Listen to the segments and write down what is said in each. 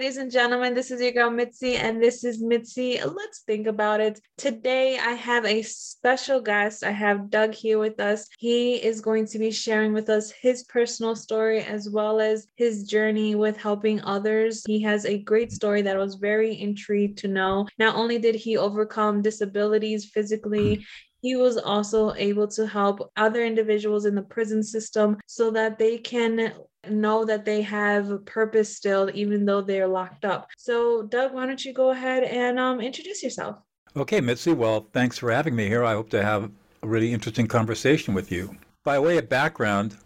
Ladies and gentlemen. This is your girl Mitzi, and this is Mitzi. Let's think about it. Today, I have a special guest. I have Doug here with us. He is going to be sharing with us his personal story as well as his journey with helping others. He has a great story that I was very intrigued to know. Not only did he overcome disabilities physically, he was also able to help other individuals in the prison system so that they can know that they have a purpose still, even though they're locked up. So, Doug, why don't you go ahead and um, introduce yourself? Okay, Mitzi. Well, thanks for having me here. I hope to have a really interesting conversation with you. By way of background,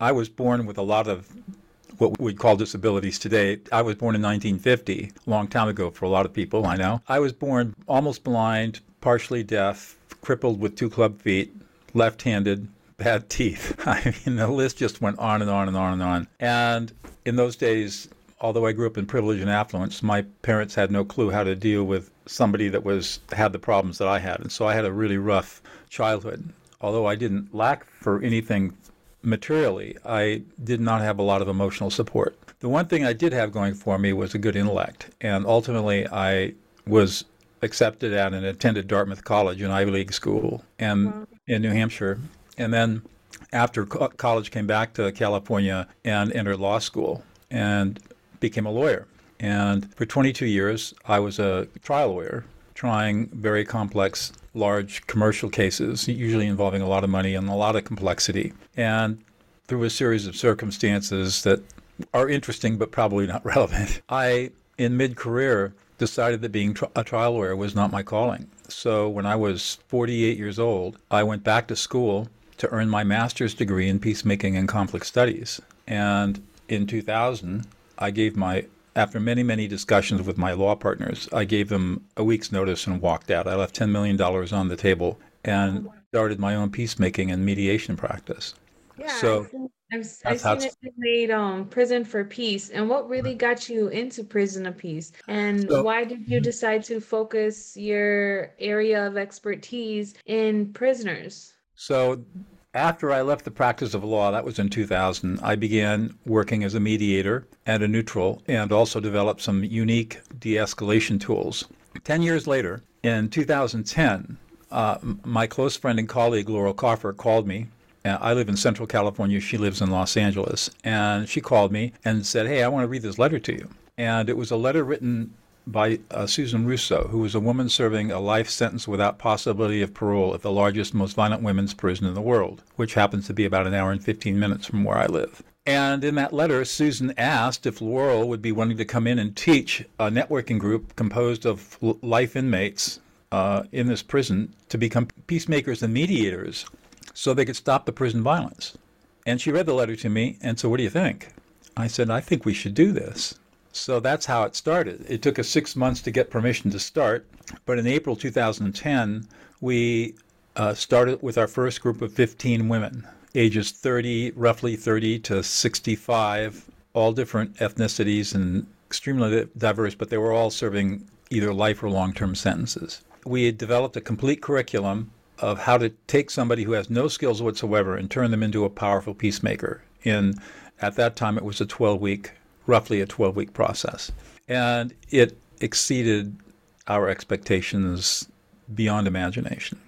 I was born with a lot of what we'd call disabilities today. I was born in 1950, a long time ago for a lot of people, I know. I was born almost blind, partially deaf, crippled with two club feet, left handed, bad teeth. I mean, the list just went on and on and on and on. And in those days, although I grew up in privilege and affluence, my parents had no clue how to deal with somebody that was had the problems that I had. And so I had a really rough childhood. Although I didn't lack for anything materially, I did not have a lot of emotional support. The one thing I did have going for me was a good intellect. And ultimately, I was accepted at and attended Dartmouth College, an Ivy League school, and in New Hampshire. And then after co- college, came back to California and entered law school and became a lawyer. And for 22 years, I was a trial lawyer, trying very complex, large commercial cases, usually involving a lot of money and a lot of complexity. And through a series of circumstances that are interesting but probably not relevant, I, in mid career, decided that being a trial lawyer was not my calling. So when I was 48 years old, I went back to school to earn my master's degree in peacemaking and conflict studies. And in 2000, I gave my after many, many discussions with my law partners, I gave them a week's notice and walked out. I left $10 million on the table and started my own peacemaking and mediation practice. Yeah, so I've, I've seen it made um prison for peace and what really got you into prison of peace and so, why did you decide to focus your area of expertise in prisoners so after I left the practice of law, that was in 2000, I began working as a mediator and a neutral and also developed some unique de escalation tools. 10 years later, in 2010, uh, my close friend and colleague Laurel Kaufer called me I live in Central California. She lives in Los Angeles. And she called me and said, Hey, I want to read this letter to you. And it was a letter written by uh, Susan Russo, who was a woman serving a life sentence without possibility of parole at the largest, most violent women's prison in the world, which happens to be about an hour and 15 minutes from where I live. And in that letter, Susan asked if Laurel would be willing to come in and teach a networking group composed of life inmates uh, in this prison to become peacemakers and mediators so they could stop the prison violence. And she read the letter to me and said, What do you think? I said, I think we should do this. So that's how it started. It took us six months to get permission to start, but in April 2010, we uh, started with our first group of 15 women, ages 30, roughly 30 to 65, all different ethnicities and extremely diverse, but they were all serving either life or long term sentences. We had developed a complete curriculum of how to take somebody who has no skills whatsoever and turn them into a powerful peacemaker. In at that time, it was a 12 week, roughly a 12 week process, and it exceeded our expectations beyond imagination.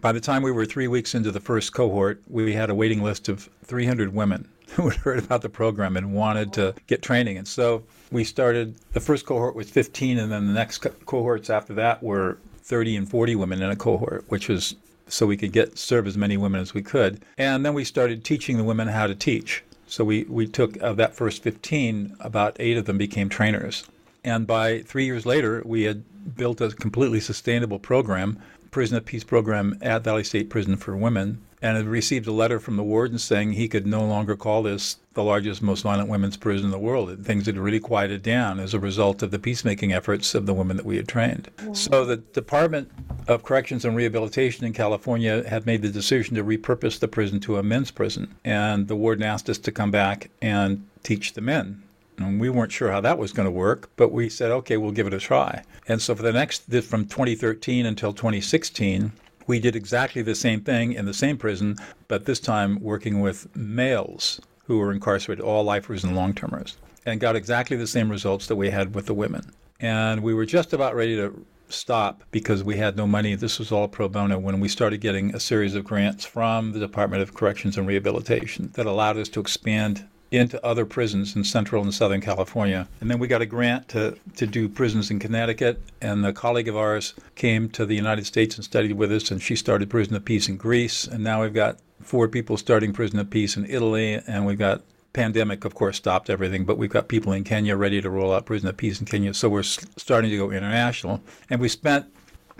By the time we were three weeks into the first cohort, we had a waiting list of 300 women who had heard about the program and wanted to get training. And so we started, the first cohort was 15, and then the next co- cohorts after that were 30 and 40 women in a cohort, which was so we could get serve as many women as we could. And then we started teaching the women how to teach. So we, we took uh, that first 15, about eight of them became trainers. And by three years later, we had built a completely sustainable program, Prison of Peace program at Valley State Prison for Women, and had received a letter from the warden saying he could no longer call this the largest, most violent women's prison in the world. Things had really quieted down as a result of the peacemaking efforts of the women that we had trained. So the Department of Corrections and Rehabilitation in California had made the decision to repurpose the prison to a men's prison, and the warden asked us to come back and teach the men. And we weren't sure how that was going to work, but we said, okay, we'll give it a try. And so for the next, from 2013 until 2016, we did exactly the same thing in the same prison, but this time working with males who were incarcerated, all lifers and long termers. and got exactly the same results that we had with the women. And we were just about ready to stop because we had no money. This was all pro bono when we started getting a series of grants from the Department of Corrections and Rehabilitation that allowed us to expand into other prisons in Central and Southern California. And then we got a grant to, to do prisons in Connecticut. And a colleague of ours came to the United States and studied with us, and she started Prison of Peace in Greece. And now we've got four people starting Prison of Peace in Italy, and we've got pandemic, of course, stopped everything, but we've got people in Kenya ready to roll out Prison of Peace in Kenya. So we're starting to go international. And we spent,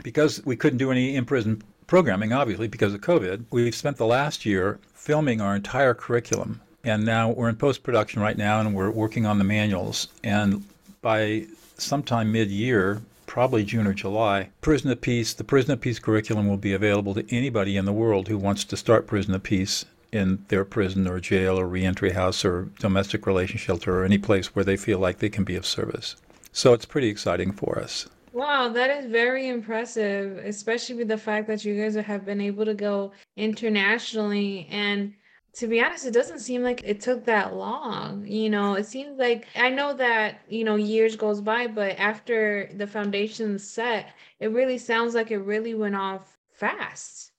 because we couldn't do any in prison programming, obviously, because of COVID, we've spent the last year filming our entire curriculum. And now we're in post production right now, and we're working on the manuals. And by sometime mid year, probably June or July, Prison of Peace, the Prison of Peace curriculum will be available to anybody in the world who wants to start Prison of Peace in their prison or jail or reentry house or domestic relation shelter or any place where they feel like they can be of service. So it's pretty exciting for us. Wow, that is very impressive, especially with the fact that you guys have been able to go internationally. And to be honest, it doesn't seem like it took that long. You know, it seems like I know that, you know, years goes by, but after the foundation set, it really sounds like it really went off fast.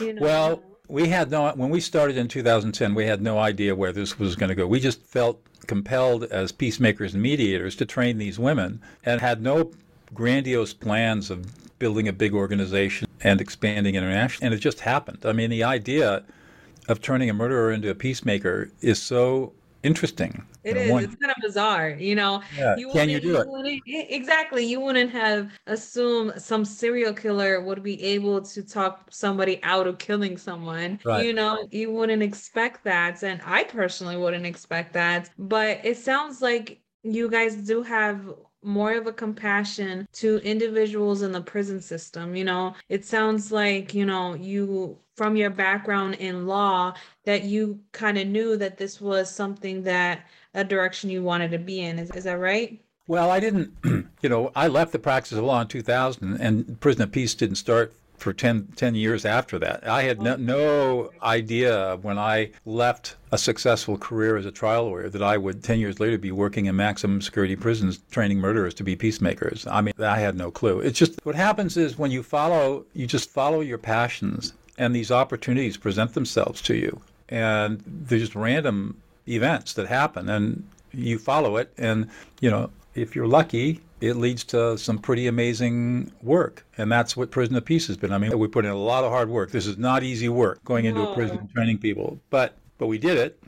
You know? Well, we had no when we started in 2010 we had no idea where this was going to go we just felt compelled as peacemakers and mediators to train these women and had no grandiose plans of building a big organization and expanding internationally and it just happened i mean the idea of turning a murderer into a peacemaker is so interesting. It is. One. It's kind of bizarre, you know. Yeah. You Can you do it? Exactly. You wouldn't have assumed some serial killer would be able to talk somebody out of killing someone. Right. You know, you wouldn't expect that, and I personally wouldn't expect that. But it sounds like you guys do have more of a compassion to individuals in the prison system. You know, it sounds like, you know, you from your background in law that you kind of knew that this was something that a direction you wanted to be in. Is, is that right? Well, I didn't, you know, I left the practice of law in 2000 and Prison of Peace didn't start for 10, 10 years after that. I had no, no idea when I left a successful career as a trial lawyer that I would 10 years later be working in maximum security prisons training murderers to be peacemakers. I mean, I had no clue. It's just what happens is when you follow, you just follow your passions and these opportunities present themselves to you. And they're just random events that happen and you follow it. And, you know, if you're lucky, it leads to some pretty amazing work. And that's what Prison of Peace has been. I mean, we put in a lot of hard work. This is not easy work going into a prison and training people, but but we did it.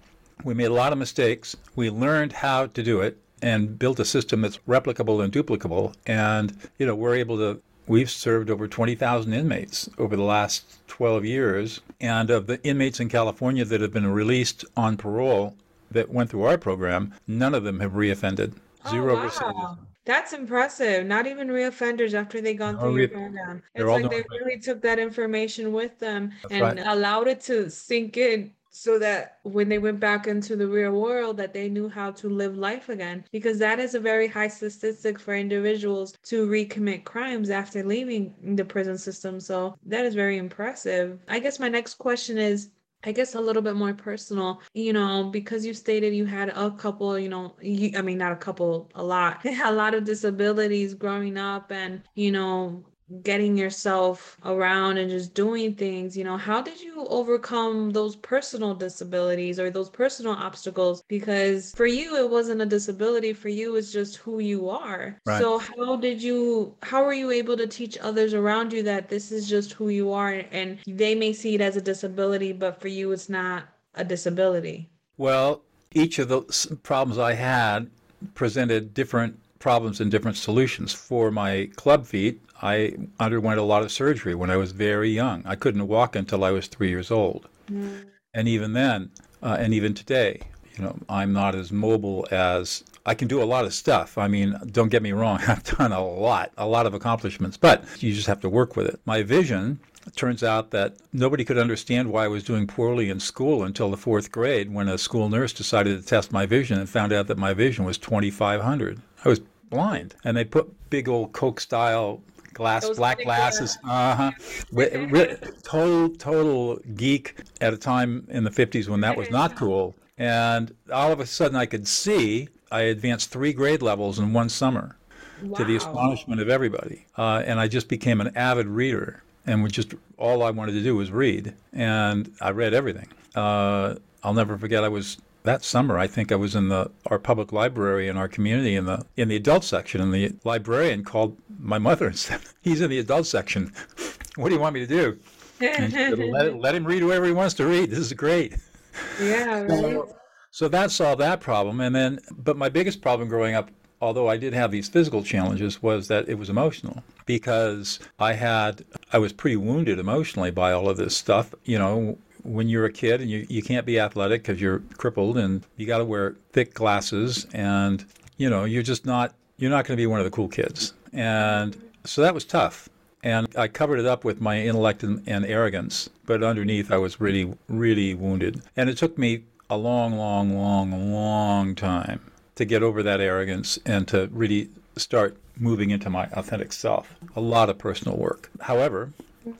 We made a lot of mistakes. We learned how to do it and built a system that's replicable and duplicable. And you know, we're able to. We've served over 20,000 inmates over the last 12 years, and of the inmates in California that have been released on parole that went through our program, none of them have reoffended. Oh, Zero oh, wow. recidivism. That's impressive. Not even reoffenders after they gone through your program. It's like they really took that information with them That's and right. allowed it to sink in so that when they went back into the real world that they knew how to live life again because that is a very high statistic for individuals to recommit crimes after leaving the prison system so that is very impressive i guess my next question is I guess a little bit more personal, you know, because you stated you had a couple, you know, you, I mean, not a couple, a lot, a lot of disabilities growing up and, you know, getting yourself around and just doing things you know how did you overcome those personal disabilities or those personal obstacles? Because for you it wasn't a disability for you it's just who you are. Right. so how did you how were you able to teach others around you that this is just who you are and they may see it as a disability but for you it's not a disability? Well each of the problems i had presented different problems and different solutions. For my club feet, I underwent a lot of surgery when I was very young. I couldn't walk until I was three years old. Mm. And even then, uh, and even today, you know, I'm not as mobile as I can do a lot of stuff. I mean, don't get me wrong, I've done a lot, a lot of accomplishments, but you just have to work with it. My vision it turns out that nobody could understand why I was doing poorly in school until the fourth grade when a school nurse decided to test my vision and found out that my vision was 2500. I was blind. And they put big old Coke style glass, Those black glasses. Uh huh. total, total geek at a time in the 50s when that was not cool. And all of a sudden I could see. I advanced three grade levels in one summer wow. to the astonishment of everybody. Uh, and I just became an avid reader and would just all I wanted to do was read. And I read everything. Uh, I'll never forget. I was that summer. I think I was in the our public library in our community in the in the adult section, and the librarian called my mother and said, "He's in the adult section. what do you want me to do?" Said, let, let him read whoever he wants to read. This is great. Yeah. Right. So, so that solved that problem, and then, but my biggest problem growing up although I did have these physical challenges, was that it was emotional because I had I was pretty wounded emotionally by all of this stuff. You know, when you're a kid and you, you can't be athletic because you're crippled and you got to wear thick glasses and you know you're just not you're not going to be one of the cool kids and so that was tough and I covered it up with my intellect and, and arrogance but underneath I was really really wounded and it took me a long long long long time to get over that arrogance and to really start moving into my authentic self. A lot of personal work. However,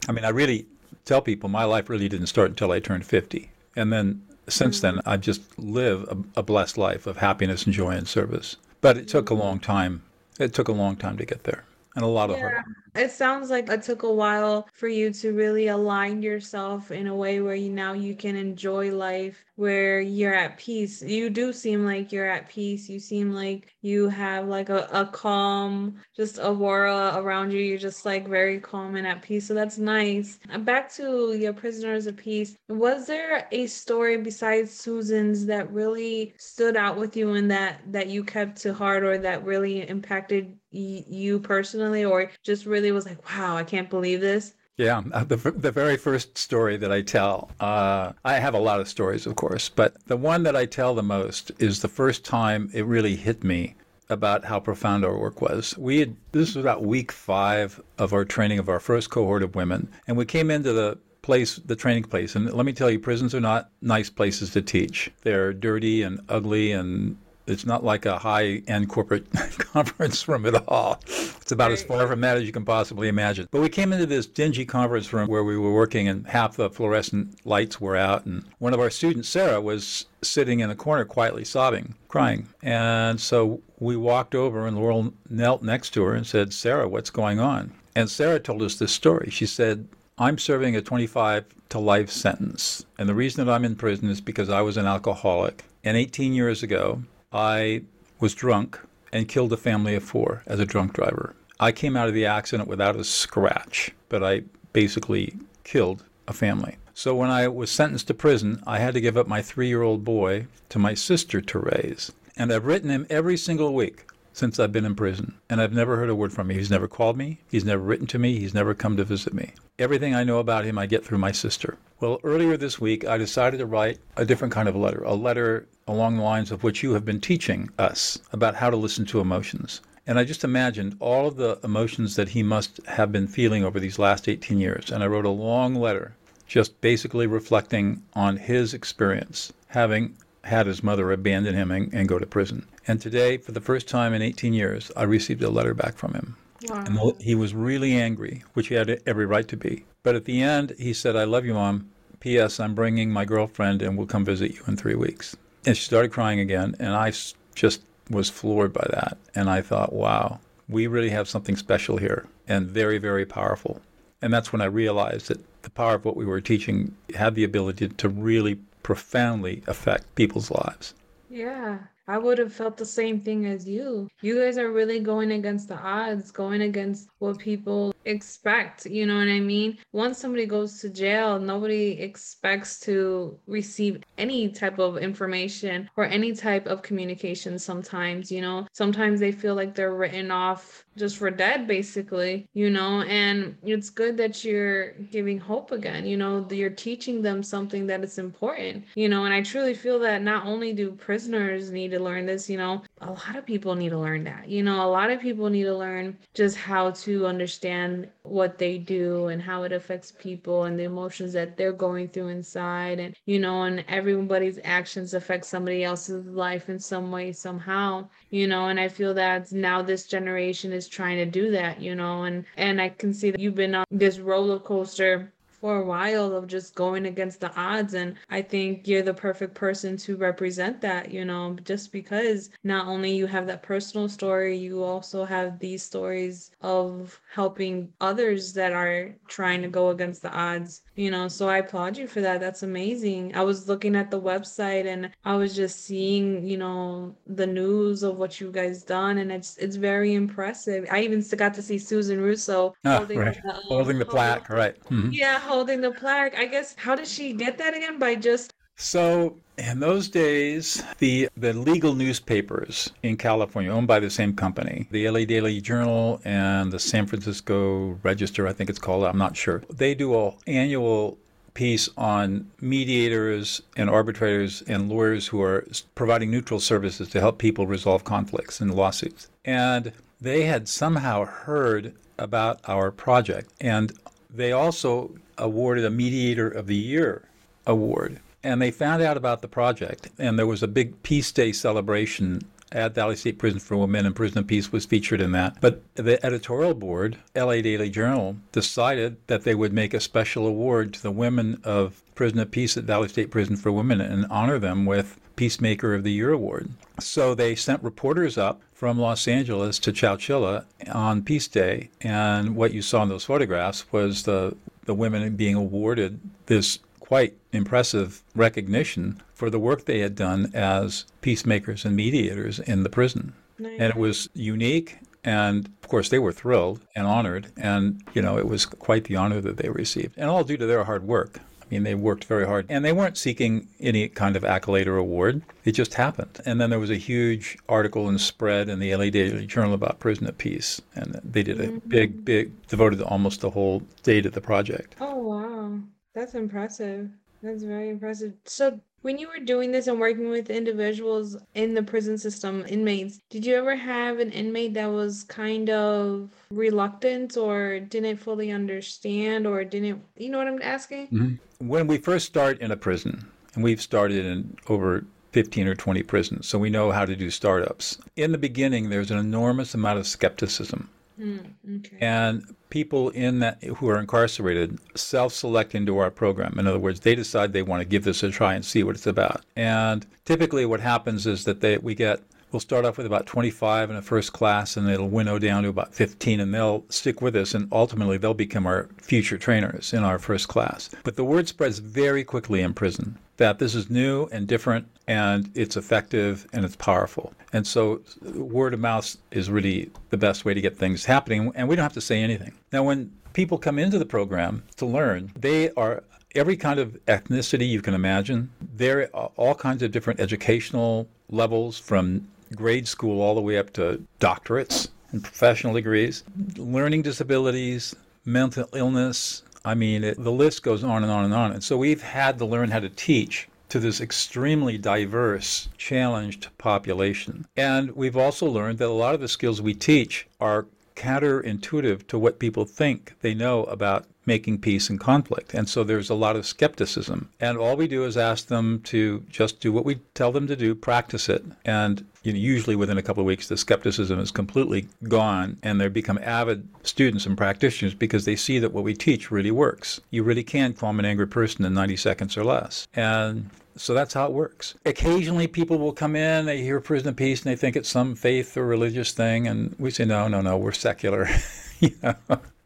I mean, I really tell people my life really didn't start until I turned 50. And then since then, mm-hmm. I've just live a, a blessed life of happiness and joy and service. But it took a long time. It took a long time to get there and a lot of yeah. hard it sounds like it took a while for you to really align yourself in a way where you now you can enjoy life where you're at peace. You do seem like you're at peace. You seem like you have like a, a calm, just aura around you. You're just like very calm and at peace. So that's nice. Back to your prisoners of peace. Was there a story besides Susan's that really stood out with you and that that you kept to heart or that really impacted you personally or just really really was like, wow, I can't believe this. Yeah, uh, the, the very first story that I tell, uh, I have a lot of stories, of course, but the one that I tell the most is the first time it really hit me about how profound our work was. We had, this was about week five of our training of our first cohort of women, and we came into the place, the training place, and let me tell you, prisons are not nice places to teach. They're dirty and ugly and it's not like a high end corporate conference room at all. It's about as far from that as you can possibly imagine. But we came into this dingy conference room where we were working, and half the fluorescent lights were out. And one of our students, Sarah, was sitting in a corner quietly sobbing, crying. And so we walked over, and Laurel knelt next to her and said, Sarah, what's going on? And Sarah told us this story. She said, I'm serving a 25 to life sentence. And the reason that I'm in prison is because I was an alcoholic. And 18 years ago, I was drunk and killed a family of four as a drunk driver. I came out of the accident without a scratch, but I basically killed a family. So when I was sentenced to prison, I had to give up my three year old boy to my sister to raise. And I've written him every single week since I've been in prison, and I've never heard a word from him. He's never called me, he's never written to me, he's never come to visit me. Everything I know about him, I get through my sister. Well, earlier this week, I decided to write a different kind of letter, a letter along the lines of what you have been teaching us about how to listen to emotions. And I just imagined all of the emotions that he must have been feeling over these last 18 years. And I wrote a long letter just basically reflecting on his experience, having had his mother abandon him and, and, go to prison. And today, for the first time in 18 years, I received a letter back from him. Wow. And he was really angry, which he had every right to be. But at the end, he said, I love you, Mom. P.S. I'm bringing my girlfriend and we'll come visit you in three weeks. And she started crying again. And I just was floored by that. And I thought, wow, we really have something special here and very, very powerful. And that's when I realized that the power of what we were teaching had the ability to really profoundly affect people's lives. Yeah. I would have felt the same thing as you. You guys are really going against the odds, going against what people expect. You know what I mean? Once somebody goes to jail, nobody expects to receive any type of information or any type of communication sometimes. You know, sometimes they feel like they're written off just for dead basically you know and it's good that you're giving hope again you know you're teaching them something that is important you know and i truly feel that not only do prisoners need to learn this you know a lot of people need to learn that. You know a lot of people need to learn just how to understand what they do and how it affects people and the emotions that they're going through inside. And you know and everybody's actions affect somebody else's life in some way somehow you know and i feel that now this generation is trying to do that you know and and i can see that you've been on this roller coaster for a while of just going against the odds. And I think you're the perfect person to represent that, you know, just because not only you have that personal story, you also have these stories of helping others that are trying to go against the odds you know so i applaud you for that. That's amazing. I was looking at the website and i was just seeing you know the news of what you guys done and it's it's very impressive. I even got to see susan russo oh, holding, right. the, um, holding the plaque right. Mm-hmm. yeah holding the plaque. I guess how did she get that again? By just so in those days, the the legal newspapers in California, owned by the same company, the LA Daily Journal and the San Francisco Register, I think it's called, I'm not sure. They do an annual piece on mediators and arbitrators and lawyers who are providing neutral services to help people resolve conflicts and lawsuits. And they had somehow heard about our project and they also awarded a mediator of the year award and they found out about the project, and there was a big Peace Day celebration at Valley State Prison for Women, and Prison of Peace was featured in that. But the editorial board, LA Daily Journal, decided that they would make a special award to the women of Prison of Peace at Valley State Prison for Women and honor them with Peacemaker of the Year award. So they sent reporters up from Los Angeles to Chowchilla on Peace Day, and what you saw in those photographs was the the women being awarded this quite impressive recognition for the work they had done as peacemakers and mediators in the prison. Nice. And it was unique. And of course, they were thrilled and honored. And, you know, it was quite the honor that they received. And all due to their hard work. I mean, they worked very hard. And they weren't seeking any kind of accolade or award. It just happened. And then there was a huge article and spread in the LA Daily Journal about Prison of Peace. And they did a mm-hmm. big, big, devoted almost the whole day to the project. Oh, wow. That's impressive. That's very impressive. So, when you were doing this and working with individuals in the prison system, inmates, did you ever have an inmate that was kind of reluctant or didn't fully understand or didn't, you know what I'm asking? Mm-hmm. When we first start in a prison, and we've started in over 15 or 20 prisons, so we know how to do startups. In the beginning, there's an enormous amount of skepticism. Mm, okay. And people in that who are incarcerated self-select into our program. In other words, they decide they want to give this a try and see what it's about. And typically, what happens is that they we get we'll start off with about 25 in a first class and it'll winnow down to about 15 and they'll stick with us and ultimately they'll become our future trainers in our first class but the word spreads very quickly in prison that this is new and different and it's effective and it's powerful. And so word of mouth is really the best way to get things happening and we don't have to say anything. Now when people come into the program to learn, they are every kind of ethnicity you can imagine. There are all kinds of different educational levels from grade school all the way up to doctorates and professional degrees, learning disabilities, mental illness, I mean, it, the list goes on and on and on. And so we've had to learn how to teach to this extremely diverse, challenged population. And we've also learned that a lot of the skills we teach are counterintuitive to what people think they know about making peace and conflict. And so there's a lot of skepticism. And all we do is ask them to just do what we tell them to do, practice it. And you know, usually within a couple of weeks, the skepticism is completely gone and they become avid students and practitioners because they see that what we teach really works. You really can calm an angry person in 90 seconds or less. And so that's how it works. Occasionally, people will come in, they hear prison of peace, and they think it's some faith or religious thing, and we say, no, no, no, we're secular. you know?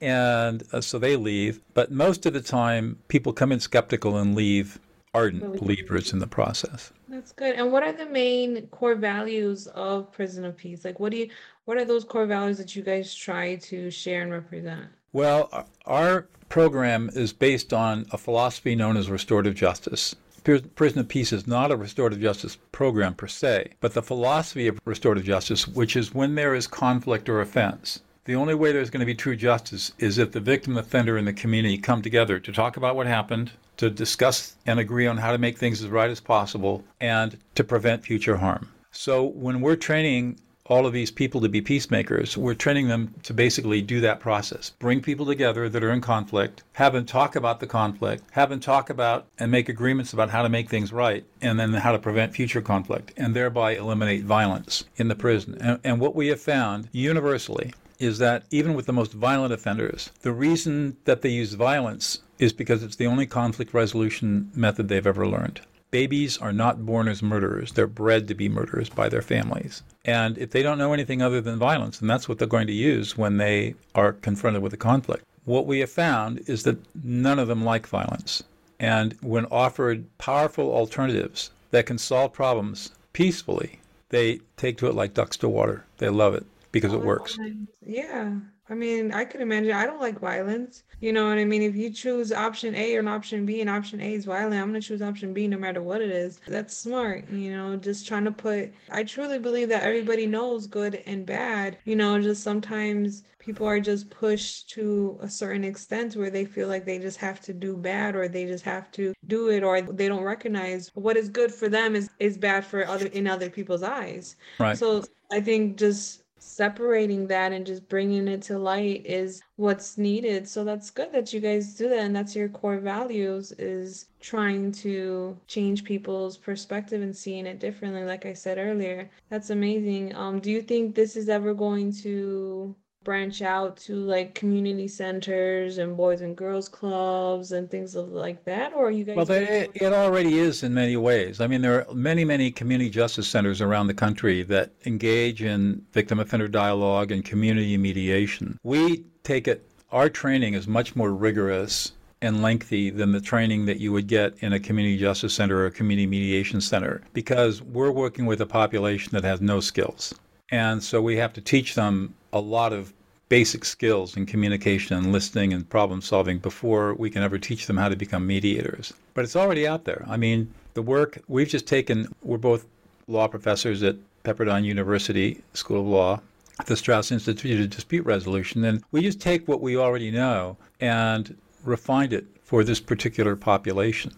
And uh, so they leave. But most of the time, people come in skeptical and leave ardent believers in the process. That's good. And what are the main core values of Prison of Peace? Like, what do you, what are those core values that you guys try to share and represent? Well, our program is based on a philosophy known as restorative justice. Prison of Peace is not a restorative justice program per se, but the philosophy of restorative justice, which is when there is conflict or offense, the only way there's going to be true justice is if the victim, offender, and the community come together to talk about what happened, to discuss and agree on how to make things as right as possible, and to prevent future harm. So when we're training all of these people to be peacemakers, we're training them to basically do that process. Bring people together that are in conflict, have them talk about the conflict, have them talk about and make agreements about how to make things right, and then how to prevent future conflict, and thereby eliminate violence in the prison. And, and what we have found universally is that even with the most violent offenders, the reason that they use violence is because it's the only conflict resolution method they've ever learned. Babies are not born as murderers. They're bred to be murderers by their families. And if they don't know anything other than violence, then that's what they're going to use when they are confronted with a conflict. What we have found is that none of them like violence. And when offered powerful alternatives that can solve problems peacefully, they take to it like ducks to water. They love it because it works. Yeah. I mean, I could imagine. I don't like violence. You know what I mean? If you choose option A or an option B and option A is violent, I'm going to choose option B no matter what it is. That's smart. You know, just trying to put, I truly believe that everybody knows good and bad. You know, just sometimes people are just pushed to a certain extent where they feel like they just have to do bad or they just have to do it or they don't recognize what is good for them is, is bad for other in other people's eyes. Right. So I think just separating that and just bringing it to light is what's needed. So that's good that you guys do that and that's your core values is trying to change people's perspective and seeing it differently like i said earlier. That's amazing. Um do you think this is ever going to branch out to like community centers and boys and girls clubs and things like that or are you guys well they, it already is in many ways. I mean there are many many community justice centers around the country that engage in victim offender dialogue and community mediation. We take it our training is much more rigorous and lengthy than the training that you would get in a community justice center or a community mediation center because we're working with a population that has no skills. And so we have to teach them a lot of basic skills in communication and listening and problem solving before we can ever teach them how to become mediators. But it's already out there. I mean, the work we've just taken, we're both law professors at Pepperdine University School of Law, at the Straus Institute of Dispute Resolution, and we just take what we already know and refine it for this particular population.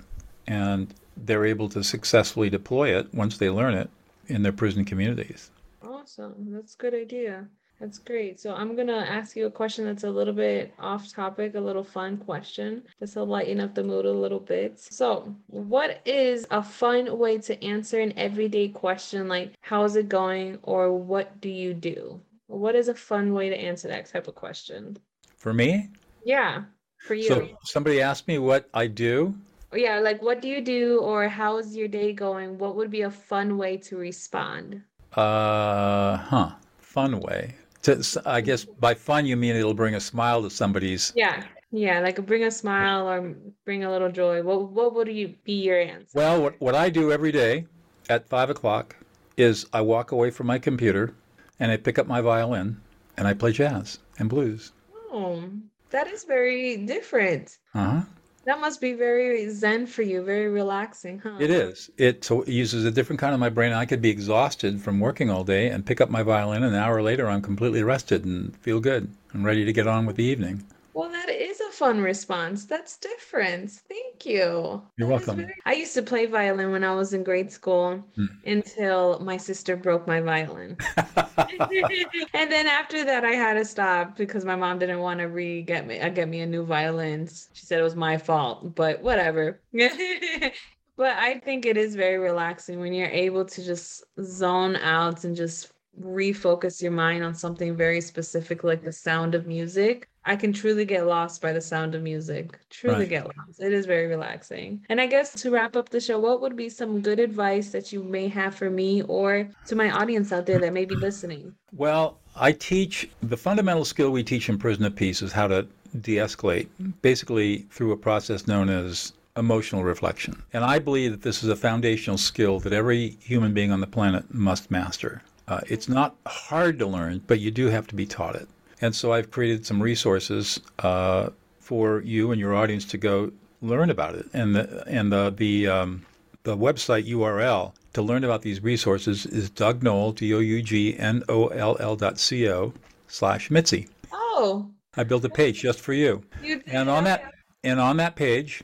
And they're able to successfully deploy it once they learn it in their prison communities. Awesome. That's a good idea. That's great. So I'm gonna ask you a question that's a little bit off topic, a little fun question, just to lighten up the mood a little bit. So, what is a fun way to answer an everyday question like "How's it going?" or "What do you do?" What is a fun way to answer that type of question? For me? Yeah, for you. So somebody asked me what I do. Yeah, like what do you do, or how's your day going? What would be a fun way to respond? Uh, huh. Fun way to, I guess by fun you mean it'll bring a smile to somebody's. Yeah, yeah, like bring a smile or bring a little joy. What what would you be your answer? Well, what what I do every day at five o'clock is I walk away from my computer and I pick up my violin and I play jazz and blues. Oh, that is very different. Uh huh. That must be very zen for you, very relaxing, huh? It is. It, so it uses a different kind of my brain. I could be exhausted from working all day and pick up my violin, and an hour later, I'm completely rested and feel good and ready to get on with the evening. Well, that fun response. That's different. Thank you. You're welcome. Very... I used to play violin when I was in grade school hmm. until my sister broke my violin. and then after that, I had to stop because my mom didn't want to re get me uh, get me a new violin. She said it was my fault, but whatever. but I think it is very relaxing when you're able to just zone out and just refocus your mind on something very specific like the sound of music I can truly get lost by the sound of music. Truly right. get lost. It is very relaxing. And I guess to wrap up the show, what would be some good advice that you may have for me or to my audience out there that may be listening? Well, I teach the fundamental skill we teach in Prison of Peace is how to de escalate, basically through a process known as emotional reflection. And I believe that this is a foundational skill that every human being on the planet must master. Uh, it's not hard to learn, but you do have to be taught it. And so I've created some resources uh, for you and your audience to go learn about it. And the, and the, the, um, the website URL to learn about these resources is Doug Noll, D O U G N O L L dot C O slash Mitzi. Oh. I built a page just for you. you and on that and on that page,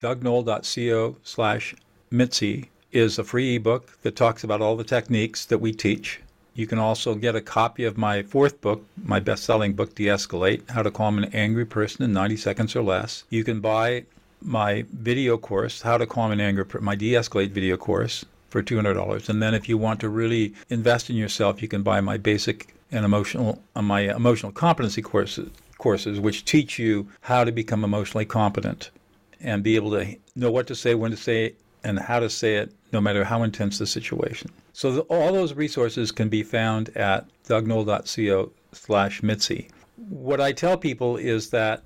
dougnoll.co slash Mitzi is a free ebook that talks about all the techniques that we teach you can also get a copy of my fourth book, my best selling book, De Escalate How to Calm an Angry Person in 90 Seconds or Less. You can buy my video course, How to Calm an Angry Person, my De Escalate video course for $200. And then if you want to really invest in yourself, you can buy my basic and emotional, uh, my emotional competency courses courses which teach you how to become emotionally competent and be able to know what to say, when to say and how to say it, no matter how intense the situation. So the, all those resources can be found at dougnoll.co slash Mitzi. What I tell people is that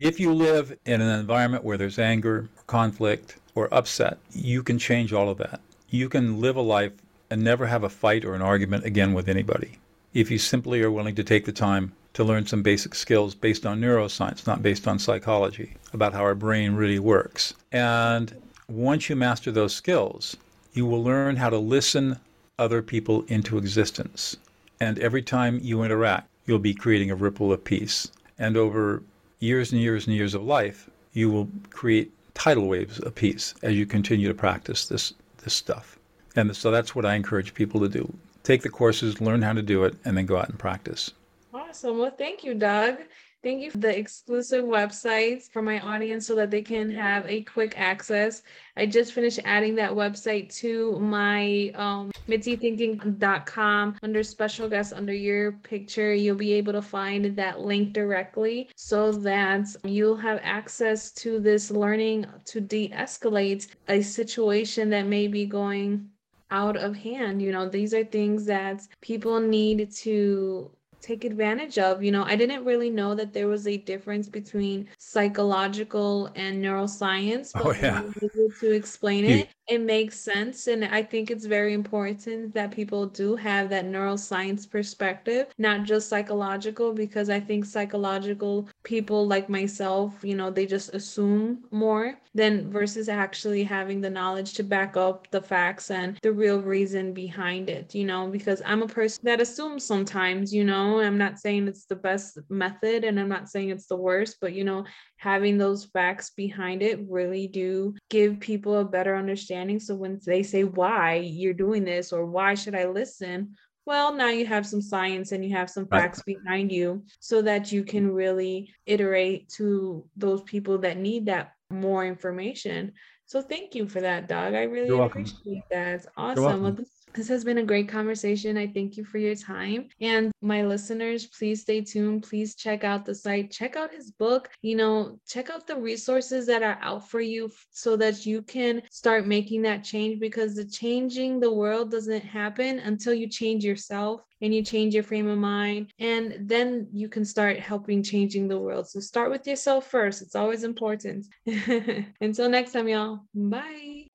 if you live in an environment where there's anger, conflict, or upset, you can change all of that. You can live a life and never have a fight or an argument again with anybody if you simply are willing to take the time to learn some basic skills based on neuroscience, not based on psychology, about how our brain really works. And once you master those skills, you will learn how to listen other people into existence. And every time you interact, you'll be creating a ripple of peace. And over years and years and years of life, you will create tidal waves of peace as you continue to practice this, this stuff. And so that's what I encourage people to do. Take the courses, learn how to do it, and then go out and practice. Awesome. Well, thank you, Doug. Thank you for the exclusive websites for my audience so that they can have a quick access. I just finished adding that website to my um, mitzythinking.com under special guests under your picture. You'll be able to find that link directly so that you'll have access to this learning to de escalate a situation that may be going out of hand. You know, these are things that people need to take advantage of. You know, I didn't really know that there was a difference between psychological and neuroscience, oh, but oh, yeah. to explain it, it makes sense. And I think it's very important that people do have that neuroscience perspective, not just psychological, because I think psychological people like myself, you know, they just assume more than versus actually having the knowledge to back up the facts and the real reason behind it, you know, because I'm a person that assumes sometimes, you know, I'm not saying it's the best method and I'm not saying it's the worst, but, you know, having those facts behind it really do give people a better understanding. So when they say why you're doing this or why should I listen, well, now you have some science and you have some facts right. behind you so that you can really iterate to those people that need that more information. So thank you for that, Doug. I really appreciate that. It's awesome. Well, this this has been a great conversation. I thank you for your time. And my listeners, please stay tuned. Please check out the site, check out his book, you know, check out the resources that are out for you so that you can start making that change because the changing the world doesn't happen until you change yourself and you change your frame of mind. And then you can start helping changing the world. So start with yourself first. It's always important. Until next time y'all. Bye